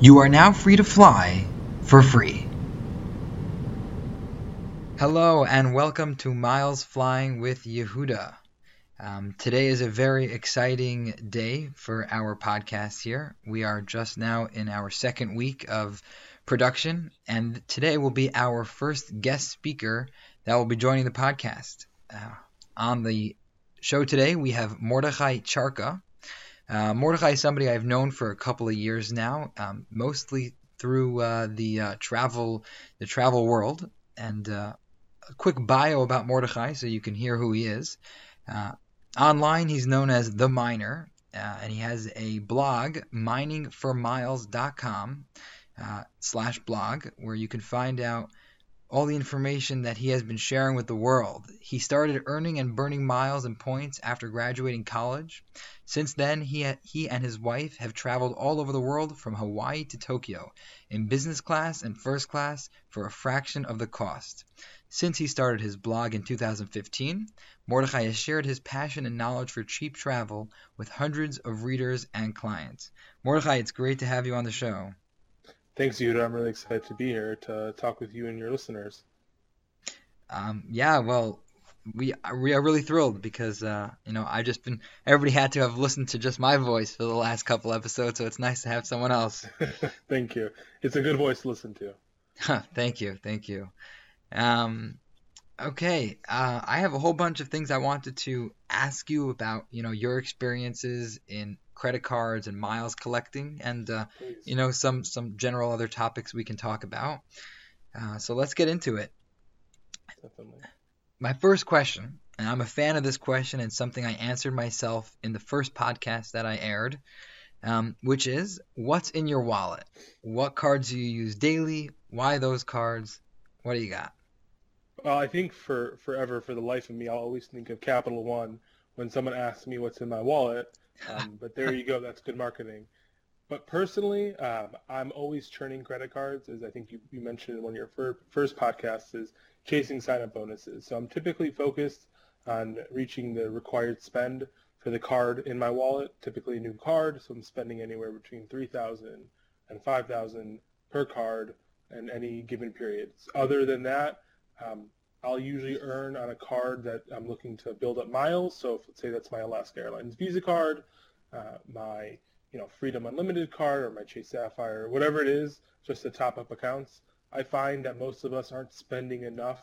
You are now free to fly for free. Hello and welcome to Miles Flying with Yehuda. Um, today is a very exciting day for our podcast here. We are just now in our second week of production, and today will be our first guest speaker that will be joining the podcast. Uh, on the show today, we have Mordechai Charka. Uh, Mordechai is somebody I've known for a couple of years now, um, mostly through uh, the uh, travel the travel world. And uh, a quick bio about Mordechai, so you can hear who he is. Uh, online, he's known as the Miner, uh, and he has a blog, miningformiles.com slash blog, where you can find out all the information that he has been sharing with the world. He started earning and burning miles and points after graduating college. Since then, he, he and his wife have traveled all over the world from Hawaii to Tokyo in business class and first class for a fraction of the cost. Since he started his blog in 2015, Mordechai has shared his passion and knowledge for cheap travel with hundreds of readers and clients. Mordechai, it's great to have you on the show. Thanks, Yuda. I'm really excited to be here to talk with you and your listeners. Um, yeah, well, we we are really thrilled because uh, you know I've just been everybody had to have listened to just my voice for the last couple episodes, so it's nice to have someone else. thank you. It's a good voice to listen to. thank you, thank you. Um, okay, uh, I have a whole bunch of things I wanted to ask you about. You know your experiences in credit cards and miles collecting, and uh, you know some some general other topics we can talk about. Uh, so let's get into it. Definitely. My first question, and I'm a fan of this question, and something I answered myself in the first podcast that I aired, um, which is, what's in your wallet? What cards do you use daily? Why those cards? What do you got? Well, I think for forever, for the life of me, I'll always think of Capital One when someone asks me what's in my wallet. Um, but there you go. That's good marketing. But personally, um, I'm always churning credit cards, as I think you, you mentioned in one of your fir- first podcasts, is chasing sign-up bonuses. So I'm typically focused on reaching the required spend for the card in my wallet, typically a new card. So I'm spending anywhere between 3000 and 5000 per card in any given period. Other than that, um, I'll usually earn on a card that I'm looking to build up miles. So if, let's say that's my Alaska Airlines Visa card, uh, my you know Freedom Unlimited card, or my Chase Sapphire, whatever it is, just to top up accounts. I find that most of us aren't spending enough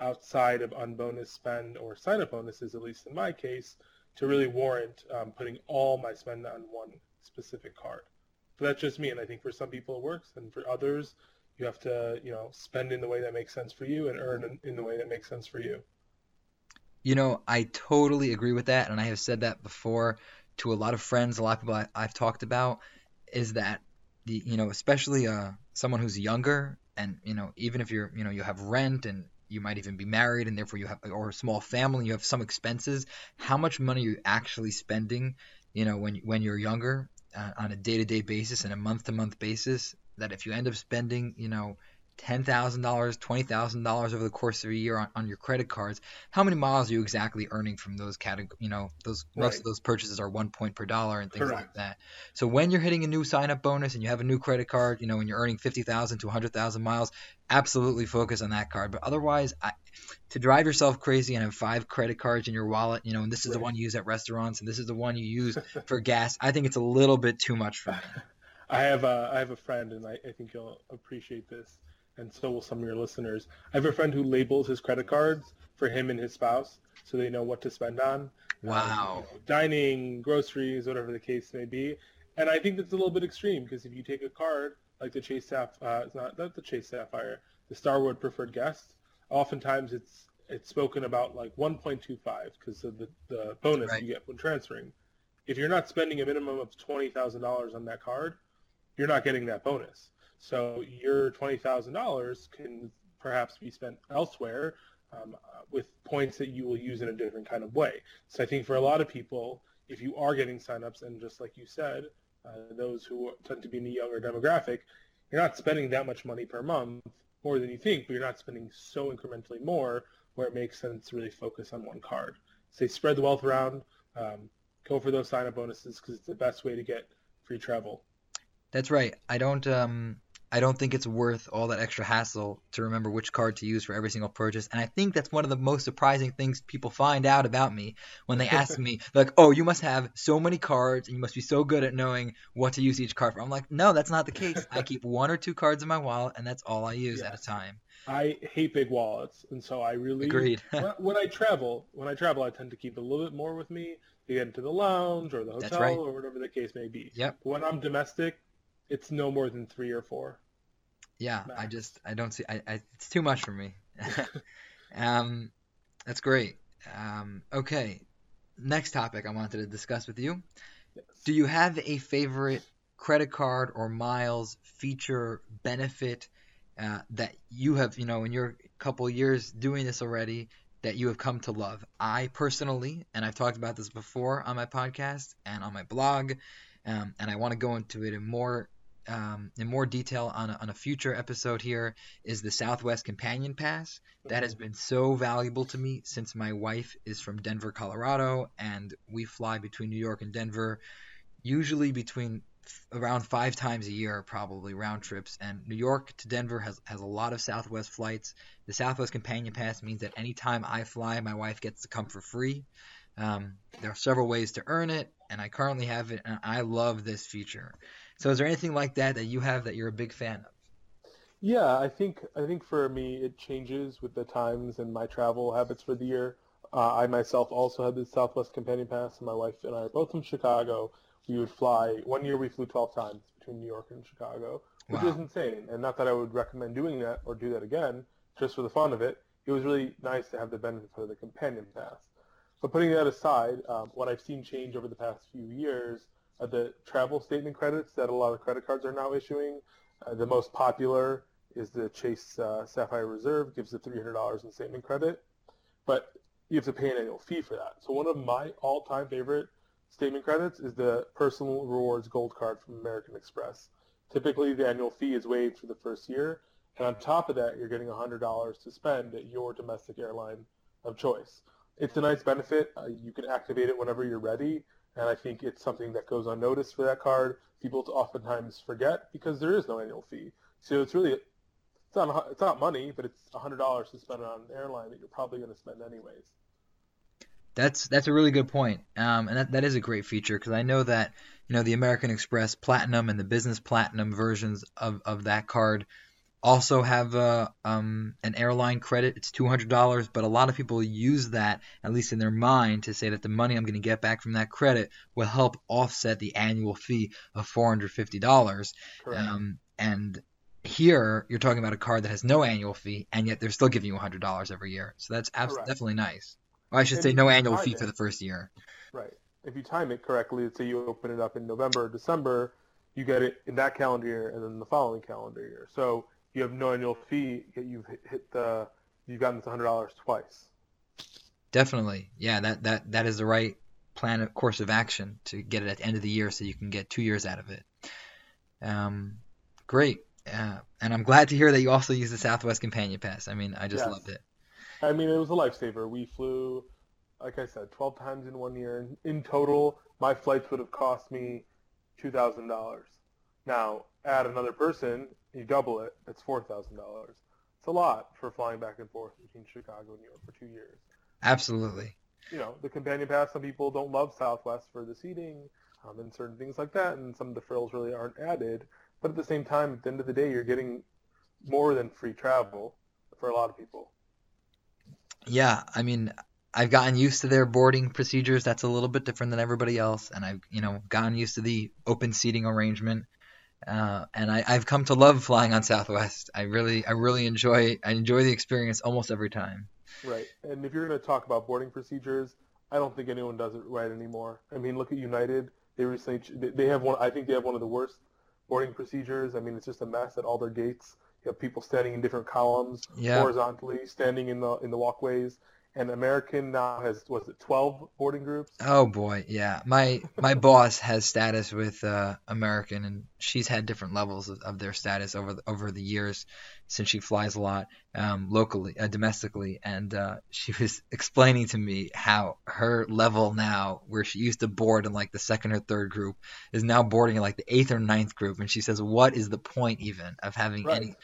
outside of unbonus spend or sign-up bonuses, at least in my case, to really warrant um, putting all my spend on one specific card. But that's just me, and I think for some people it works, and for others, you have to, you know, spend in the way that makes sense for you and earn in the way that makes sense for you. You know, I totally agree with that, and I have said that before to a lot of friends, a lot of people I, have talked about, is that the you know, especially uh, someone who's younger, and you know, even if you're you know you have rent and you might even be married and therefore you have or a small family, you have some expenses. How much money are you actually spending? You know, when when you're younger, uh, on a day-to-day basis and a month-to-month basis that if you end up spending, you know, ten thousand dollars, twenty thousand dollars over the course of a year on, on your credit cards, how many miles are you exactly earning from those categories? You know, those right. most of those purchases are one point per dollar and things Correct. like that. So when you're hitting a new sign up bonus and you have a new credit card, you know, and you're earning fifty thousand to hundred thousand miles, absolutely focus on that card. But otherwise, I, to drive yourself crazy and have five credit cards in your wallet, you know, and this is right. the one you use at restaurants and this is the one you use for gas, I think it's a little bit too much for me. I have a, I have a friend, and I, I think you'll appreciate this, and so will some of your listeners. I have a friend who labels his credit cards for him and his spouse, so they know what to spend on. Wow. Um, you know, dining, groceries, whatever the case may be. And I think that's a little bit extreme because if you take a card like the Chase Sapphire, uh, it's not, not the Chase Sapphire, the Starwood Preferred Guest, oftentimes it's it's spoken about like 1.25 because of the, the bonus right. you get when transferring. If you're not spending a minimum of $20,000 on that card, you're not getting that bonus. So your $20,000 can perhaps be spent elsewhere um, with points that you will use in a different kind of way. So I think for a lot of people, if you are getting signups, and just like you said, uh, those who tend to be in the younger demographic, you're not spending that much money per month more than you think, but you're not spending so incrementally more where it makes sense to really focus on one card. Say spread the wealth around, um, go for those sign-up bonuses because it's the best way to get free travel. That's right. I don't um I don't think it's worth all that extra hassle to remember which card to use for every single purchase. And I think that's one of the most surprising things people find out about me when they ask me, like, "Oh, you must have so many cards and you must be so good at knowing what to use each card for." I'm like, "No, that's not the case. I keep one or two cards in my wallet and that's all I use Yeah. at a time." I hate big wallets, and so I really Agreed. when, when I travel, when I travel, I tend to keep a little bit more with me to get into the lounge or the hotel right. or whatever the case may be. Yep. When I'm domestic, it's no more than three or four. Yeah, I just I don't see I, I it's too much for me. um, that's great. Um, okay, next topic I wanted to discuss with you. Yes. Do you have a favorite credit card or miles feature benefit uh, that you have, you know, in your couple years doing this already that you have come to love? I personally, and I've talked about this before on my podcast and on my blog, um, and I want to go into it in more um, in more detail on a, on a future episode here is the Southwest Companion Pass. That has been so valuable to me since my wife is from Denver, Colorado, and we fly between New York and Denver, usually between f- around five times a year, probably round trips. And New York to Denver has, has a lot of Southwest flights. The Southwest Companion Pass means that anytime I fly, my wife gets to come for free. Um, there are several ways to earn it, and I currently have it, and I love this feature. So, is there anything like that that you have that you're a big fan of? Yeah, I think I think for me it changes with the times and my travel habits for the year. Uh, I myself also had the Southwest Companion Pass, and my wife and I are both from Chicago. We would fly. One year we flew 12 times between New York and Chicago, which Wow. is insane. And not that I would recommend doing that or do that again, just for the fun of it. It was really nice to have the benefit of the Companion Pass. But putting that aside, um, what I've seen change over the past few years are the travel statement credits that a lot of credit cards are now issuing. Uh, the most popular is the Chase uh, Sapphire Reserve, gives the $300 in statement credit, but you have to pay an annual fee for that. So one of my all-time favorite statement credits is the Personal Rewards Gold Card from American Express. Typically, the annual fee is waived for the first year, and on top of that, you're getting $100 to spend at your domestic airline of choice. It's a nice benefit. Uh, you can activate it whenever you're ready, and I think it's something that goes unnoticed for that card. People oftentimes forget because there is no annual fee. So it's really it's not it's not money, but it's hundred dollars to spend on an airline that you're probably going to spend anyways. That's that's a really good point, um, and that, that is a great feature because I know that you know the American Express Platinum and the Business Platinum versions of, of that card also have uh, um, an airline credit. It's two hundred dollars, but a lot of people use that at least in their mind to say that the money I'm going to get back from that credit will help offset the annual fee of four hundred fifty dollars. Um, and here you're talking about a card that has no annual fee, and yet they're still giving you hundred dollars every year. So that's abs- definitely nice. I should say no annual fee it. for the first year. Right. If you time it correctly, let's say you open it up in November or December, you get it in that calendar year and then the following calendar year. So you have no annual fee, yet you've hit, the you've gotten this hundred dollars twice. Definitely, yeah. That that that is the right plan of course of action to get it at the end of the year, so you can get two years out of it. Um, great. Uh, and I'm glad to hear that you also use the Southwest Companion Pass. I mean, I just Yes. loved it. I mean, it was a lifesaver. We flew, like I said, 12 times in one year. In, in total, my flights would have cost me $2,000. Now, add another person, you double it, it's $4,000. It's a lot for flying back and forth between Chicago and New York for two years. Absolutely. You know, the companion pass, some people don't love Southwest for the seating um, and certain things like that, and some of the frills really aren't added. But at the same time, at the end of the day, you're getting more than free travel for a lot of people. Yeah, I mean, I've gotten used to their boarding procedures. That's a little bit different than everybody else, and I've, you know, gotten used to the open seating arrangement. Uh, and I, I've come to love flying on Southwest. I really, I really enjoy, I enjoy the experience almost every time. Right. And if you're going to talk about boarding procedures, I don't think anyone does it right anymore. I mean, look at United. They recently they- they have one. I think they have one of the worst boarding procedures. I mean, it's just a mess at all their gates. You have people standing in different columns Yeah. horizontally, standing in the in the walkways, and American now has was it 12 boarding groups? Oh boy, yeah. My my boss has status with uh, American, and she's had different levels of, of their status over the, over the years since she flies a lot um, locally, uh, domestically, and uh, she was explaining to me how her level now, where she used to board in like the second or third group, is now boarding in like the eighth or ninth group, and she says, "What is the point even of having Right. any?"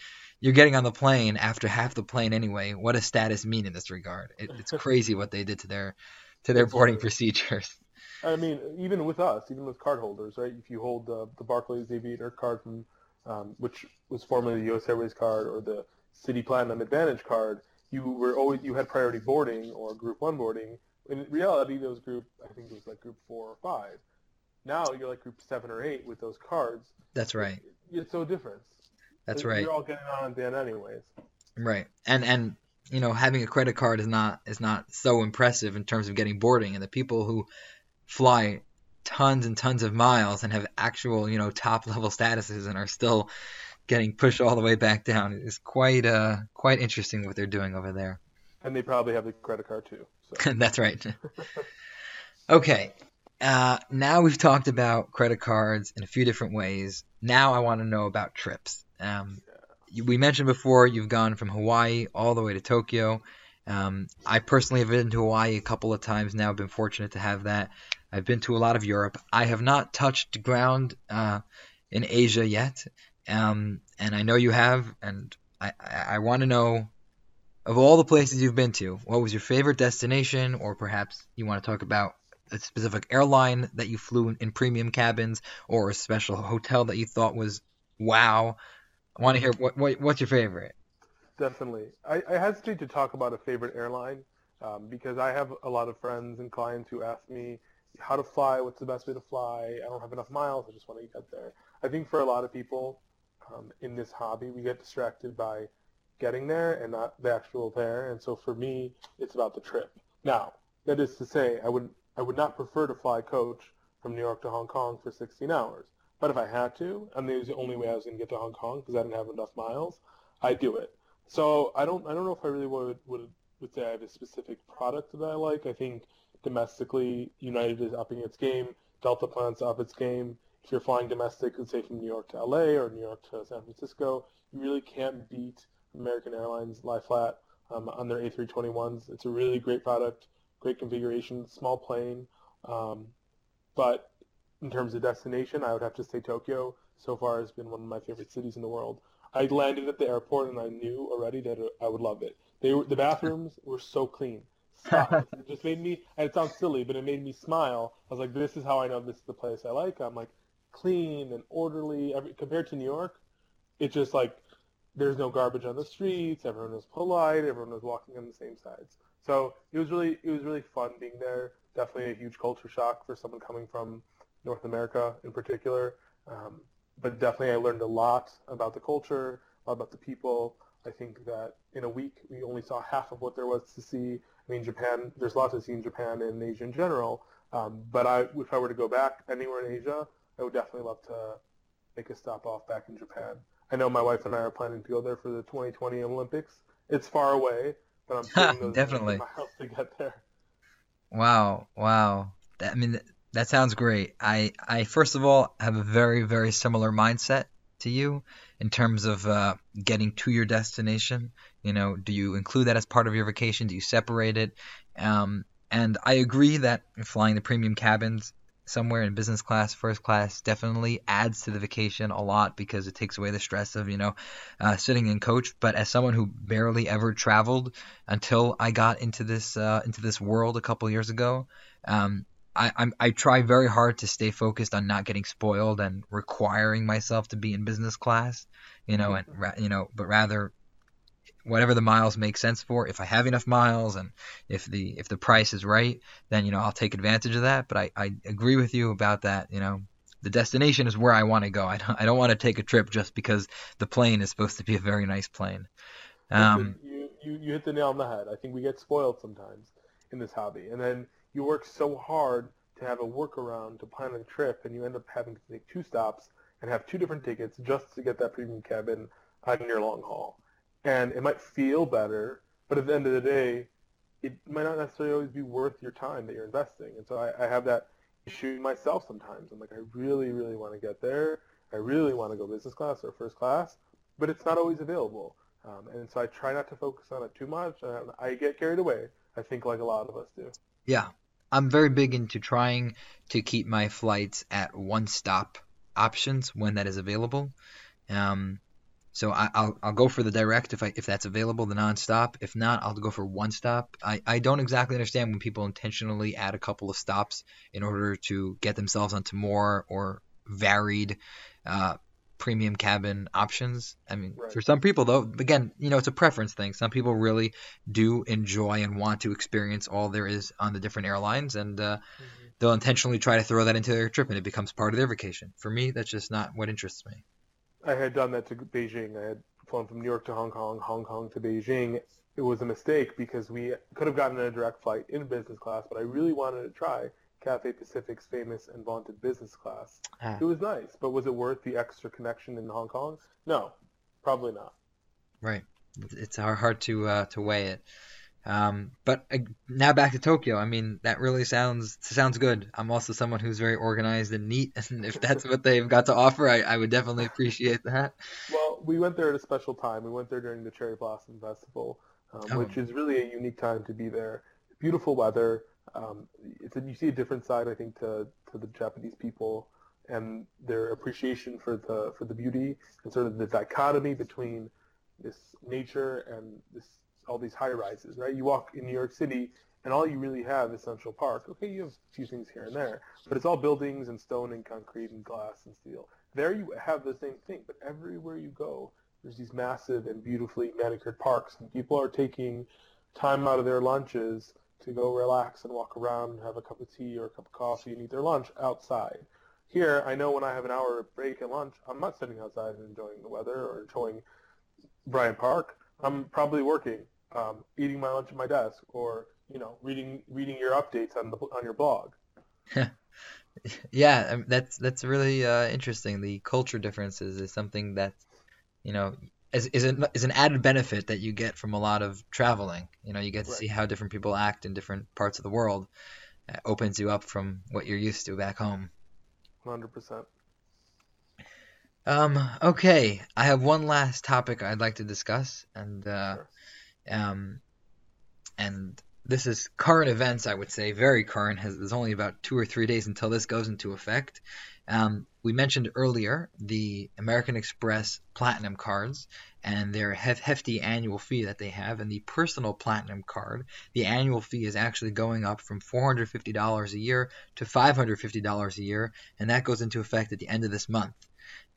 You're getting on the plane after half the plane anyway. What does status mean in this regard? It, it's crazy what they did to their to their boarding procedures. I mean, even with us, even with card holders, right? If you hold the, the Barclays Aviator card from, um, which was formerly the U.S. Airways card, or the Citi Platinum Advantage card, you were always you had priority boarding or Group One boarding. In reality, those group I think it was like Group Four or Five. Now you're like Group Seven or Eight with those cards. That's right. It's so different. That's right. You're all getting on then anyways. Right. And and you know, having a credit card is not is not so impressive in terms of getting boarding and the people who fly tons and tons of miles and have actual, you know, top level statuses and are still getting pushed all the way back down is quite uh quite interesting what they're doing over there. And they probably have the credit card too. So That's right. Okay. Uh, now we've talked about credit cards in a few different ways. Now I want to know about trips. Um, you- we mentioned before you've gone from Hawaii all the way to Tokyo. Um, I personally have been to Hawaii a couple of times now. I've Been fortunate to have that. I've been to a lot of Europe. I have not touched ground uh, in Asia yet, um, and I know you have. And I, I, I want to know of all the places you've been to, what was your favorite destination, or perhaps you want to talk about a specific airline that you flew in, in premium cabins, or a special hotel that you thought was wow. I want to hear what, what what's your favorite. Definitely. I, I hesitate to talk about a favorite airline um, because I have a lot of friends and clients who ask me how to fly, what's the best way to fly. I don't have enough miles. I just want to get there. I think for a lot of people um, in this hobby, we get distracted by getting there and not the actual there. And so for me, it's about the trip. Now, that is to say, I would I would not prefer to fly coach from New York to Hong Kong for 16 hours. But if I had to, and it was the only way I was going to get to Hong Kong because I didn't have enough miles, I'd do it. So I don't I don't know if I really would would would say I have a specific product that I like. I think domestically United is upping its game. Delta plans up its game. If you're flying domestic, let's say from New York to LA or New York to San Francisco, you really can't beat American Airlines lie flat um, on their A321s. It's a really great product, great configuration, small plane. Um, but in terms of destination, I would have to say Tokyo. So far, has been one of my favorite cities in the world. I landed at the airport and I knew already that uh, I would love it. They were, the bathrooms were so clean. It just made me, and it sounds silly, but it made me smile. I was like, this is how I know this is the place I like. I'm like, clean and orderly. Every, compared to New York, it's just like, there's no garbage on the streets. Everyone was polite. Everyone was walking on the same sides. So it was really, it was really fun being there. Definitely a huge culture shock for someone coming from North America in particular. Um, but definitely I learned a lot about the culture, a lot about the people. I think that in a week we only saw half of what there was to see. I mean, Japan, there's lots to see in Japan and Asia in general. Um, but I, if I were to go back anywhere in Asia, I would definitely love to make a stop off back in Japan. I know my wife and I are planning to go there for the 2020 Olympics. It's far away, but I'm Definitely. miles to get there. Wow, wow. That, I mean, that sounds great. I, I first of all have a very, very similar mindset to you in terms of uh, getting to your destination. You know, do you include that as part of your vacation? Do you separate it? Um, and I agree that flying the premium cabins somewhere in business class, first class, definitely adds to the vacation a lot because it takes away the stress of you know uh, sitting in coach. But as someone who barely ever traveled until I got into this uh, into this world a couple years ago, um, I I'm, I try very hard to stay focused on not getting spoiled and requiring myself to be in business class, you know, and ra- you know, but rather whatever the miles make sense for. If I have enough miles and if the if the price is right, then you know I'll take advantage of that. But I, I agree with you about that. You know, the destination is where I want to go. I don't I don't want to take a trip just because the plane is supposed to be a very nice plane. Um, you, you, you hit the nail on the head. I think we get spoiled sometimes in this hobby. And then you work so hard to have a workaround to plan a trip, and you end up having to take two stops and have two different tickets just to get that premium cabin on your long haul. And it might feel better, but at the end of the day, it might not necessarily always be worth your time that you're investing. And so I, I have that issue myself sometimes. I'm like, I really, really want to get there. I really want to go business class or first class, but it's not always available. Um, and so I try not to focus on it too much. And I get carried away. I think like a lot of us do. Yeah, I'm very big into trying to keep my flights at one-stop options when that is available. Um, so I, will I'll go for the direct if I if that's available, the nonstop. If not, I'll go for one stop. I, I don't exactly understand when people intentionally add a couple of stops in order to get themselves onto more or varied uh, premium cabin options. I mean, right. for some people though, again, you know, it's a preference thing. Some people really do enjoy and want to experience all there is on the different airlines, and uh, mm-hmm. they'll intentionally try to throw that into their trip, and it becomes part of their vacation. For me, that's just not what interests me. I had done that to Beijing. I had flown from New York to Hong Kong, Hong Kong to Beijing. It was a mistake because we could have gotten a direct flight in business class, but I really wanted to try Cathay Pacific's famous and vaunted business class. Ah. It was nice, but was it worth the extra connection in Hong Kong? No, probably not. Right. It's hard to uh, to weigh it. Um, but uh, now back to Tokyo. I mean, that really sounds sounds good. I'm also someone who's very organized and neat, and if that's what they've got to offer, I, I would definitely appreciate that. Well, we went there at a special time. We went there during the Cherry Blossom Festival, um, oh. which is really a unique time to be there. Beautiful weather. Um, it's a, you see a different side, I think, to to the Japanese people and their appreciation for the for the beauty and sort of the dichotomy between this nature and this all these high rises, right? You walk in New York City and all you really have is Central Park. Okay, you have a few things here and there, but it's all buildings and stone and concrete and glass and steel. There you have the same thing, but everywhere you go, there's these massive and beautifully manicured parks, and people are taking time out of their lunches to go relax and walk around and have a cup of tea or a cup of coffee and eat their lunch outside. Here, I know when I have an hour break at lunch, I'm not sitting outside and enjoying the weather or enjoying Bryant Park. I'm probably working um, eating my lunch at my desk or you know reading reading your updates on the on your blog. yeah, um, that's that's really uh, interesting. The culture differences is something that you know is is an, is an added benefit that you get from a lot of traveling. You know, you get to right. see how different people act in different parts of the world. It opens you up from what you're used to back home. Hundred percent. Um. Okay, I have one last topic I'd like to discuss, and uh, sure. Um, and this is current events, I would say, very current. Has, there's only about two or three days until this goes into effect. Um, we mentioned earlier the American Express Platinum cards and their hefty annual fee that they have. And the personal Platinum card, the annual fee is actually going up from $450 a year to $550 a year, and that goes into effect at the end of this month.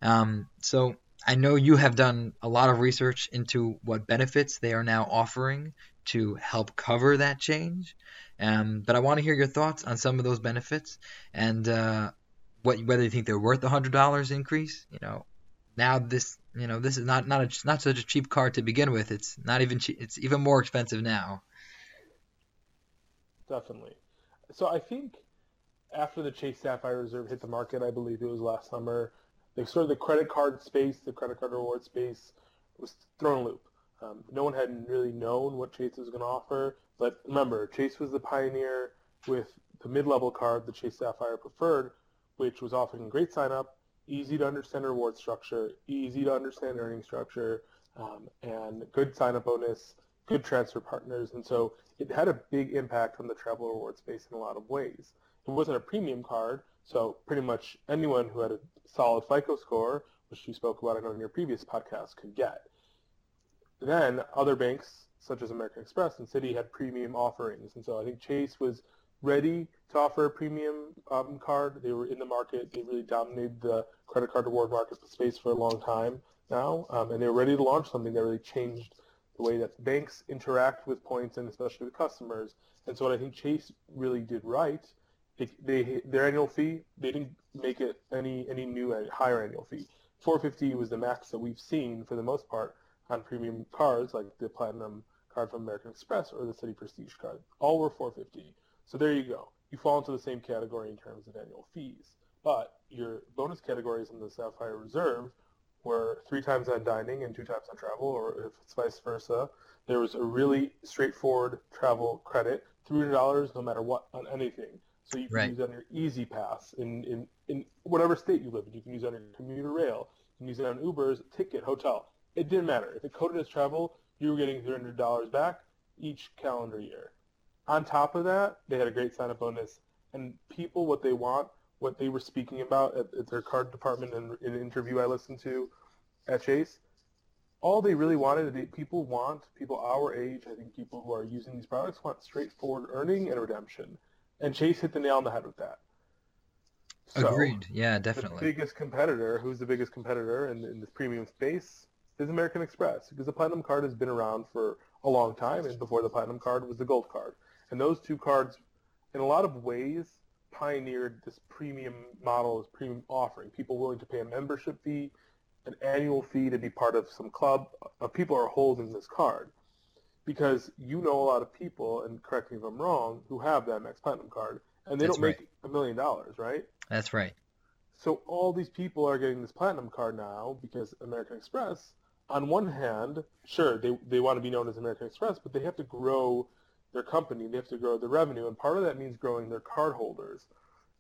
Um, so I know you have done a lot of research into what benefits they are now offering to help cover that change. Um, but I want to hear your thoughts on some of those benefits and uh, what whether you think they're worth a hundred dollars increase. You know, now this you know this is not not a, not such a cheap card to begin with. It's not even. It's even more expensive now. Definitely. So I think after the Chase Sapphire Reserve hit the market, I believe it was last summer the sort of the credit card space, the credit card reward space was thrown a loop. Um, no one had really known what Chase was going to offer, but remember, Chase was the pioneer with the mid-level card, the Chase Sapphire Preferred, which was offering great sign-up, easy to understand reward structure, easy to understand earning structure, um, and good sign-up bonus, good transfer partners, and so it had a big impact on the travel reward space in a lot of ways. It wasn't a premium card, so pretty much anyone who had a solid FICO score, which you spoke about in your previous podcast, could get. Then other banks, such as American Express and Citi, had premium offerings. And so I think Chase was ready to offer a premium um, card. They were in the market. They really dominated the credit card reward market space for a long time now. Um, and they were ready to launch something that really changed the way that banks interact with points and especially with customers. And so what I think Chase really did right they, they their annual fee they didn't make it any any new higher annual fee. 450 was the max that we've seen for the most part on premium cards like the platinum card from American Express or the Citi Prestige card. All were 450. So there you go. You fall into the same category in terms of annual fees. But your bonus categories in the Sapphire Reserve were three times on dining and two times on travel, or if it's vice versa. There was a really straightforward travel credit, $300 no matter what on anything. So you can Right. use it on your E-ZPass in, in, in whatever state you live in. You can use it on your commuter rail. You can use it on Uber's ticket, hotel. It didn't matter. If it coded as travel, you were getting $300 back each calendar year. On top of that, they had a great sign-up bonus. And people, what they want, what they were speaking about at, at their card department in, in an interview I listened to at Chase, all they really wanted, they, people want, people our age, I think people who are using these products want straightforward earning and redemption. And Chase hit the nail on the head with that. So, Agreed. Yeah, definitely. The biggest competitor, who's the biggest competitor in, in this premium space, is American Express because the Platinum card has been around for a long time, and before the Platinum card was the Gold card. And those two cards, in a lot of ways, pioneered this premium model, this premium offering. People willing to pay a membership fee, an annual fee to be part of some club. Uh, people are holding this card because you know a lot of people, and correct me if I'm wrong, who have that Amex Platinum card, and they That's don't make a million dollars, right? That's right. So all these people are getting this platinum card now because American Express, on one hand, sure, they, they want to be known as American Express, but they have to grow their company. They have to grow their revenue. And part of that means growing their card holders.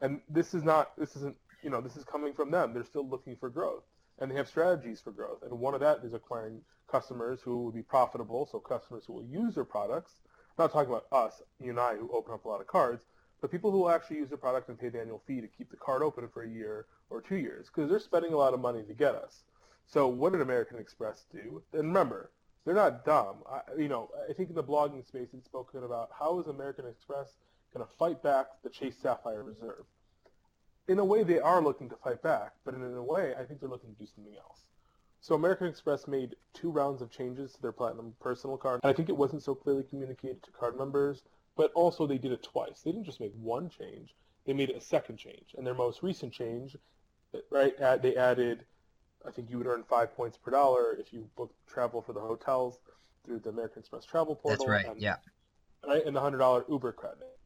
And this is not, this isn't, you know, this is coming from them. They're still looking for growth. And they have strategies for growth. And one of that is acquiring customers who will be profitable, so customers who will use their products. I'm not talking about us, you and I, who open up a lot of cards, but people who will actually use the product and pay the annual fee to keep the card open for a year or two years because they're spending a lot of money to get us. So what did American Express do? And remember, they're not dumb. I, you know, I think in the blogging space it's spoken about how is American Express going to fight back the Chase Sapphire Reserve. In a way, they are looking to fight back, but in a way, I think they're looking to do something else. So American Express made two rounds of changes to their Platinum personal card. And I think it wasn't so clearly communicated to card members but also they did it twice. They didn't just make one change; they made a second change. And their most recent change, right? They added, I think you would earn five points per dollar if you book travel for the hotels through the American Express travel portal. That's right. And, Yeah. Right, and the hundred dollar Uber credit.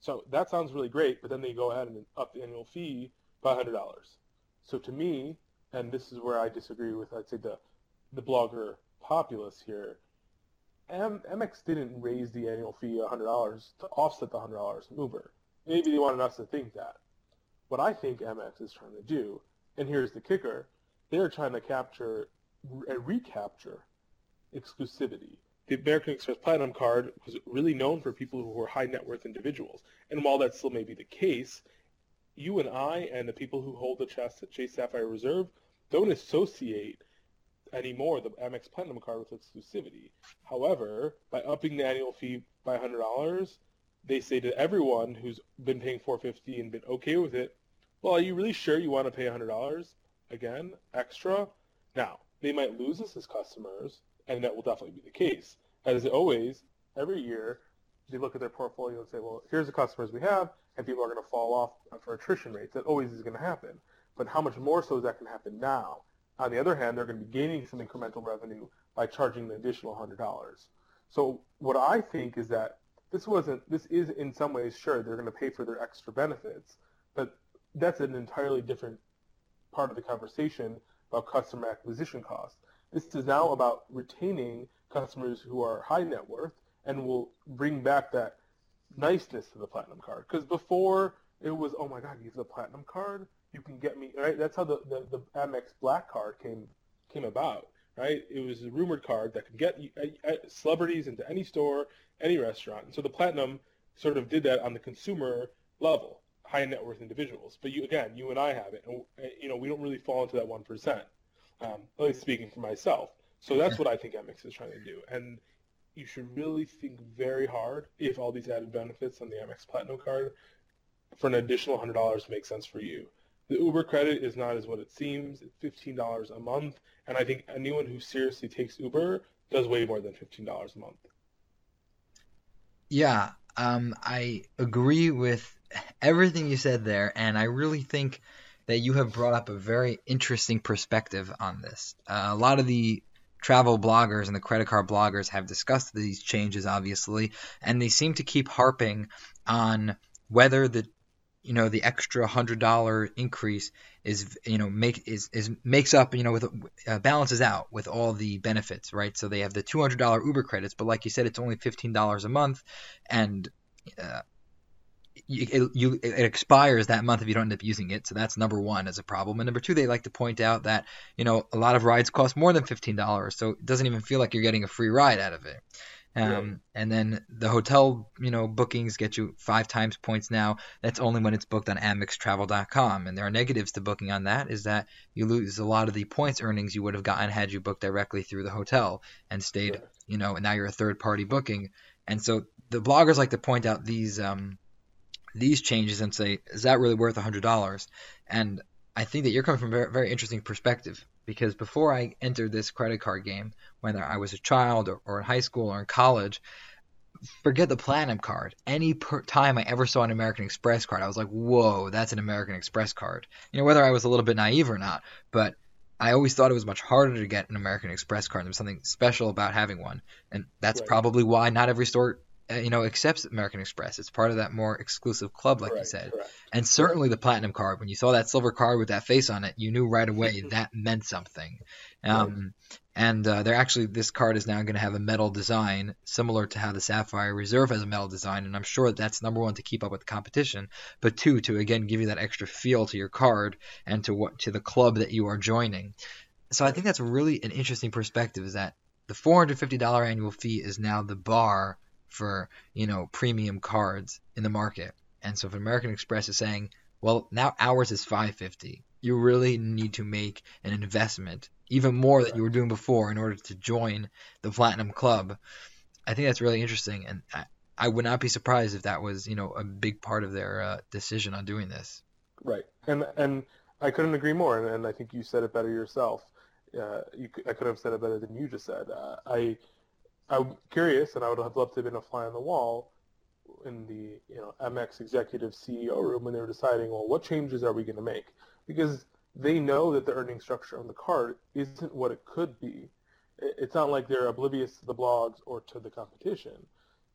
So that sounds really great, but then they go ahead and up the annual fee by hundred dollars. So to me, and this is where I disagree with, I'd say the the blogger populace here. M- Amex didn't raise the annual fee $100 to offset the $100 from Uber. Maybe they wanted us to think that. What I think Amex is trying to do, and here's the kicker, they're trying to capture and recapture exclusivity. The American Express Platinum card was really known for people who were high net worth individuals. And while that still may be the case, you and I and the people who hold the Chase Sapphire Reserve don't associate anymore the Amex Platinum card with exclusivity. However, by upping the annual fee by $100, they say to everyone who's been paying 450 and been okay with it, well, are you really sure you want to pay $100 again, extra? Now, they might lose us as customers, and that will definitely be the case. As always, every year, they look at their portfolio and say, well, here's the customers we have, and people are going to fall off for attrition rates. That always is going to happen. But how much more so is that going to happen now? On the other hand, they're going to be gaining some incremental revenue by charging the additional $100. So what I think is that this wasn't, this is in some ways, sure, they're going to pay for their extra benefits, but that's an entirely different part of the conversation about customer acquisition costs. This is now about retaining customers who are high net worth and will bring back that niceness to the platinum card. Because before it was, oh my God, you the platinum card, you can get me right. That's how the, the, the Amex Black card came came about, right? It was a rumored card that could get uh, uh, celebrities into any store, any restaurant. And so the platinum sort of did that on the consumer level, high net worth individuals. But you again, you and I have it, and uh, you know we don't really fall into that one percent. Um, at least speaking for myself. So that's what I think Amex is trying to do, and you should really think very hard if all these added benefits on the Amex Platinum card for an additional hundred dollars make sense for you. The Uber credit is not as what it seems. It's fifteen dollars a month, and I think anyone who seriously takes Uber does way more than fifteen dollars a month. Yeah, um, I agree with everything you said there, and I really think that you have brought up a very interesting perspective on this. Uh, a lot of the travel bloggers and the credit card bloggers have discussed these changes, obviously, and they seem to keep harping on whether the you know the extra hundred dollar increase is you know make is is makes up you know with uh, balances out with all the benefits right so they have the two hundred dollar Uber credits but like you said it's only fifteen dollars a month and uh, you, it, you, it expires that month if you don't end up using it. So that's number one as a problem. And number two, they like to point out that you know a lot of rides cost more than fifteen dollars, so it doesn't even feel like you're getting a free ride out of it. Um, And then the hotel, you know, bookings get you five times points now. That's only when it's booked on AmexTravel.com. And there are negatives to booking on that is that you lose a lot of the points earnings you would have gotten had you booked directly through the hotel and stayed, Correct. you know, and now you're a third party booking. And so the bloggers like to point out these um, these changes and say, is that really worth $100? And I think that you're coming from a very, very interesting perspective because before I entered this credit card game, whether I was a child or, or in high school or in college, forget the platinum card. Any per- time I ever saw an American Express card, I was like, whoa, that's an American Express card. You know, whether I was a little bit naive or not, but I always thought it was much harder to get an American Express card. There was something special about having one, and that's Right. probably why not every store, you know, accepts American Express. It's part of that more exclusive club, like you said. correct. And certainly the platinum card, when you saw that silver card with that face on it, you knew right away that meant something. Um, and uh, they're actually, this card is now going to have a metal design, similar to how the Sapphire Reserve has a metal design. And I'm sure that that's number one to keep up with the competition, but two to again give you that extra feel to your card and to what to the club that you are joining. So I think that's really an interesting perspective. Is that the $450 annual fee is now the bar for you know premium cards in the market. And so if American Express is saying, well, now ours is 550, you really need to make an investment, even more than you were doing before, in order to join the Platinum Club. I think that's really interesting, and I, I would not be surprised if that was, you know, a big part of their uh, decision on doing this. Right, and and I couldn't agree more, and, and I think you said it better yourself. Uh, you, I could have said it better than you just said. Uh, I I'm curious, and I would have loved to have been a fly on the wall in the you know Amex executive CEO room when they were deciding, well, what changes are we going to make? Because they know that the earning structure on the card isn't what it could be. It's not like they're oblivious to the blogs or to the competition.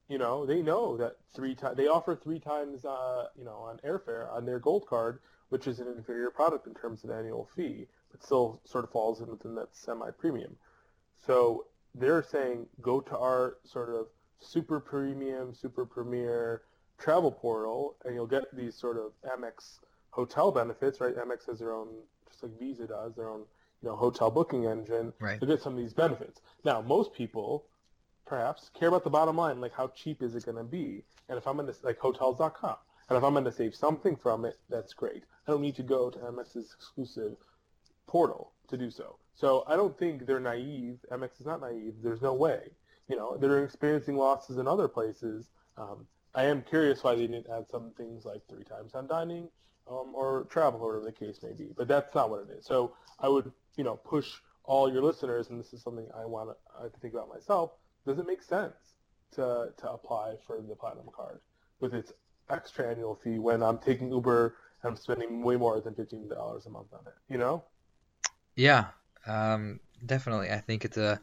You know, they know that three times they offer three times, uh, you know, on airfare on their gold card, which is an inferior product in terms of annual fee, but still sort of falls in within that semi-premium. So they're saying go to our sort of super premium, super premier travel portal, and you'll get these sort of Amex hotel benefits, right? Amex has their own, just like Visa does, their own, you know, hotel booking engine. Right. You'll get some of these benefits. Now, most people, perhaps, care about the bottom line, like how cheap is it going to be? And if I'm in to, like hotels.com, and if I'm going to save something from it, that's great. I don't need to go to Amex's exclusive portal to do so. So I don't think they're naive. Amex is not naive. There's no way. You know, they're experiencing losses in other places. Um, I am curious why they didn't add some things like three times on dining um, or travel, or whatever the case may be. But that's not what it is. So I would, you know, push all your listeners, and this is something I want to, think about myself. Does it make sense to to apply for the platinum card with its extra annual fee when I'm taking Uber and I'm spending way more than fifteen dollars a month on it? You know? Yeah, um, definitely. I think it's a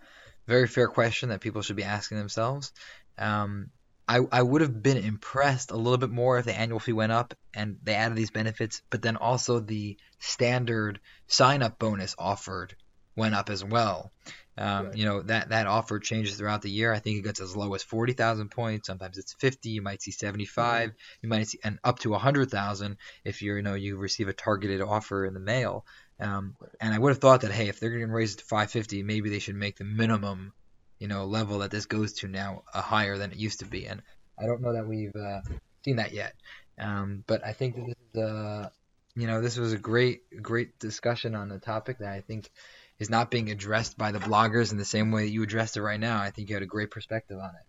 very fair question that people should be asking themselves. Um, I, I would have been impressed a little bit more if the annual fee went up and they added these benefits, but then also the standard sign-up bonus offered went up as well. Um, Right. You know that that offer changes throughout the year. I think it gets as low as forty thousand points. Sometimes it's fifty. You might see seventy-five. You might see and up to hundred thousand if you're you know you receive a targeted offer in the mail. Um, and I would have thought that hey, if they're going to raise it to 550, maybe they should make the minimum, you know, level that this goes to now uh, higher than it used to be. And I don't know that we've uh, seen that yet. Um, but I think that this is, uh, you know, this was a great, great discussion on a topic that I think is not being addressed by the bloggers in the same way that you addressed it right now. I think you had a great perspective on it.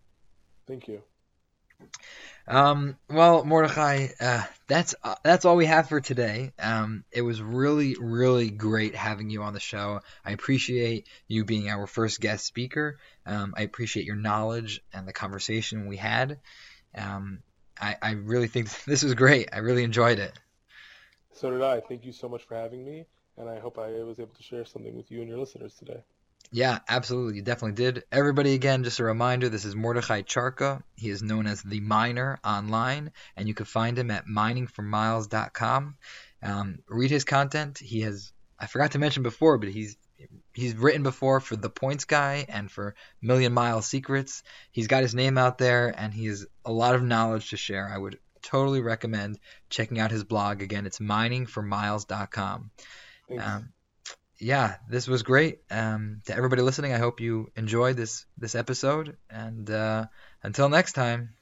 Thank you. Um, well, Mordechai, uh, that's uh, that's all we have for today. Um, it was really, really great having you on the show. I appreciate you being our first guest speaker. Um, I appreciate your knowledge and the conversation we had. Um, I, I really think this was great. I really enjoyed it. So did I. Thank you so much for having me, and I hope I was able to share something with you and your listeners today. Yeah, absolutely. You definitely did. Everybody, again, just a reminder this is Mordechai Charka. He is known as The Miner online, and you can find him at miningformiles.com. Um, read his content. He has, I forgot to mention before, but he's he's written before for The Points Guy and for Million Mile Secrets. He's got his name out there, and he has a lot of knowledge to share. I would totally recommend checking out his blog. Again, it's miningformiles.com. Um, yeah, this was great. Um, to everybody listening, I hope you enjoyed this this episode. And uh, until next time.